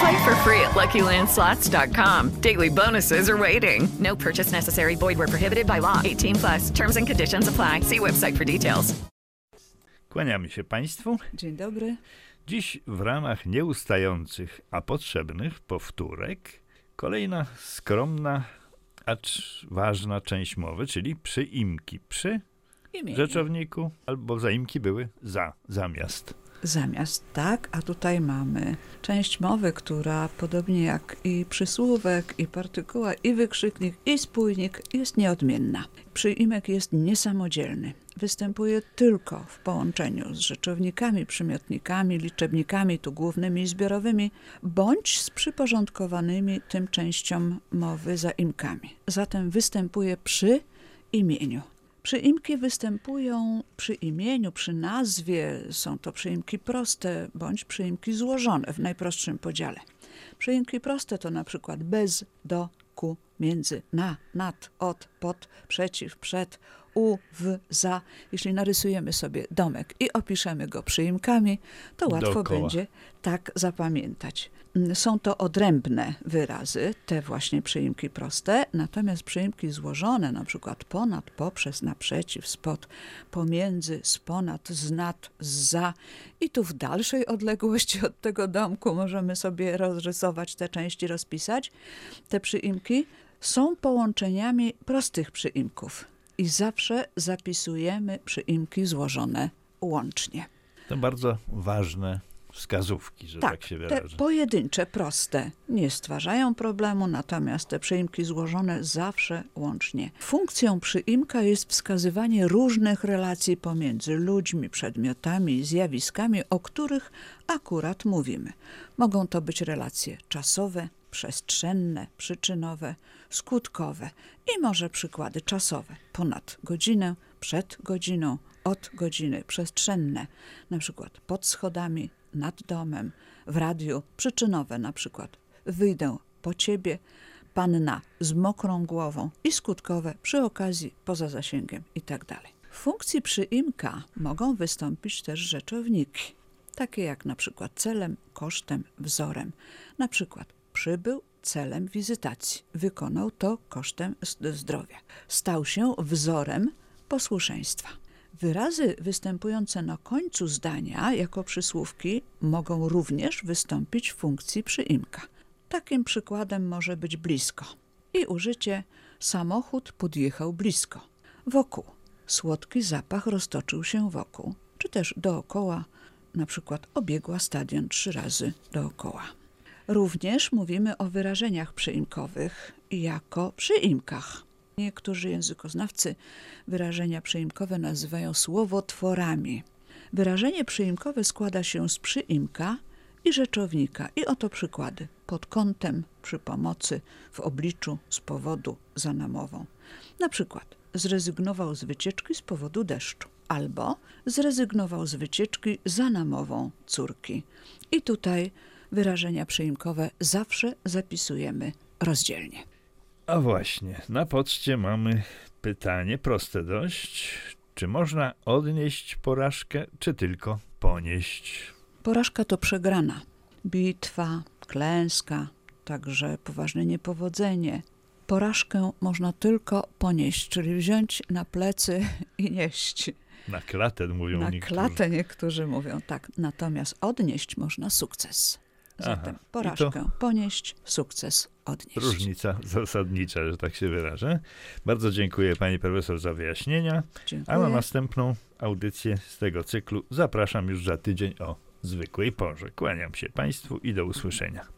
Play for free at LuckyLandSlots.com. Daily bonuses are waiting. No purchase necessary. Void where prohibited by law. 18 plus. Terms and conditions apply. See website for details. Kłaniamy się Państwu. Dzień dobry. Dziś w ramach nieustających, a potrzebnych powtórek kolejna skromna, acz ważna część mowy, czyli przyimki przy Imię. rzeczowniku, albo zaimki były za, zamiast. Zamiast tak, a tutaj mamy część mowy, która podobnie jak i przysłówek, i partykuła, i wykrzyknik, i spójnik jest nieodmienna. Przyimek jest niesamodzielny. Występuje tylko w połączeniu z rzeczownikami, przymiotnikami, liczebnikami, tu głównymi i zbiorowymi, bądź z przyporządkowanymi tym częściom mowy zaimkami. Zatem występuje przy imieniu. Przyimki występują przy imieniu, przy nazwie. Są to przyimki proste bądź przyimki złożone w najprostszym podziale. Przyimki proste to na przykład bez, do, ku, między, na, nad, od, pod, przeciw, przed, u, w, za. Jeśli narysujemy sobie domek i opiszemy go przyimkami, to łatwo Dookoła. będzie tak zapamiętać. Mm, Są to odrębne wyrazy, te właśnie przyimki proste, natomiast przyimki złożone, na przykład ponad, poprzez, naprzeciw, spod, pomiędzy, z ponad, z nad, z za i tu w dalszej odległości od tego domku możemy sobie rozrysować te części, rozpisać. Te przyimki są połączeniami prostych przyimków i zawsze zapisujemy przyimki złożone łącznie. To bardzo ważne wskazówki, że tak, Tak, się te wyrażę. pojedyncze, proste nie stwarzają problemu, natomiast te przyimki złożone zawsze łącznie. Funkcją przyimka jest wskazywanie różnych relacji pomiędzy ludźmi, przedmiotami i zjawiskami, o których akurat mówimy. Mogą to być relacje czasowe, przestrzenne, przyczynowe, skutkowe i może przykłady czasowe. Ponad godzinę, przed godziną, od godziny, przestrzenne, na przykład pod schodami, nad domem, w radiu, przyczynowe na przykład wyjdę po ciebie, panna z mokrą głową i skutkowe przy okazji poza zasięgiem itd. W funkcji przyimka mogą wystąpić też rzeczowniki, takie jak na przykład celem, kosztem, wzorem. Na przykład przybył celem wizytacji, wykonał to kosztem zdrowia, stał się wzorem posłuszeństwa. Wyrazy występujące na końcu zdania jako przysłówki mogą również wystąpić w funkcji przyimka. Takim przykładem może być blisko i użycie samochód podjechał blisko. Wokół słodki zapach roztoczył się wokół, czy też dookoła, na przykład obiegła stadion trzy razy dookoła. Również mówimy o wyrażeniach przyimkowych jako przyimkach. Niektórzy językoznawcy wyrażenia przyimkowe nazywają słowotworami. Wyrażenie przyimkowe składa się z przyimka i rzeczownika. I oto przykłady. Pod kątem, przy pomocy, w obliczu, z powodu, za namową. Na przykład zrezygnował z wycieczki z powodu deszczu. Albo zrezygnował z wycieczki za namową córki. I tutaj wyrażenia przyimkowe zawsze zapisujemy rozdzielnie. A właśnie, na poczcie mamy pytanie, proste dość. Czy można odnieść porażkę, czy tylko ponieść? Porażka to przegrana. Bitwa, klęska, także poważne niepowodzenie. Porażkę można tylko ponieść, czyli wziąć na plecy i nieść. Na klatę mówią Na niektórzy. klatę niektórzy mówią tak. Natomiast odnieść można sukces. Zatem Aha, porażkę ponieść, sukces odnieść. Różnica zasadnicza, że tak się wyrażę. Bardzo dziękuję pani profesor za wyjaśnienia. A na Dziękuję. następną audycję z tego cyklu zapraszam już za tydzień o zwykłej porze. Kłaniam się państwu i do usłyszenia.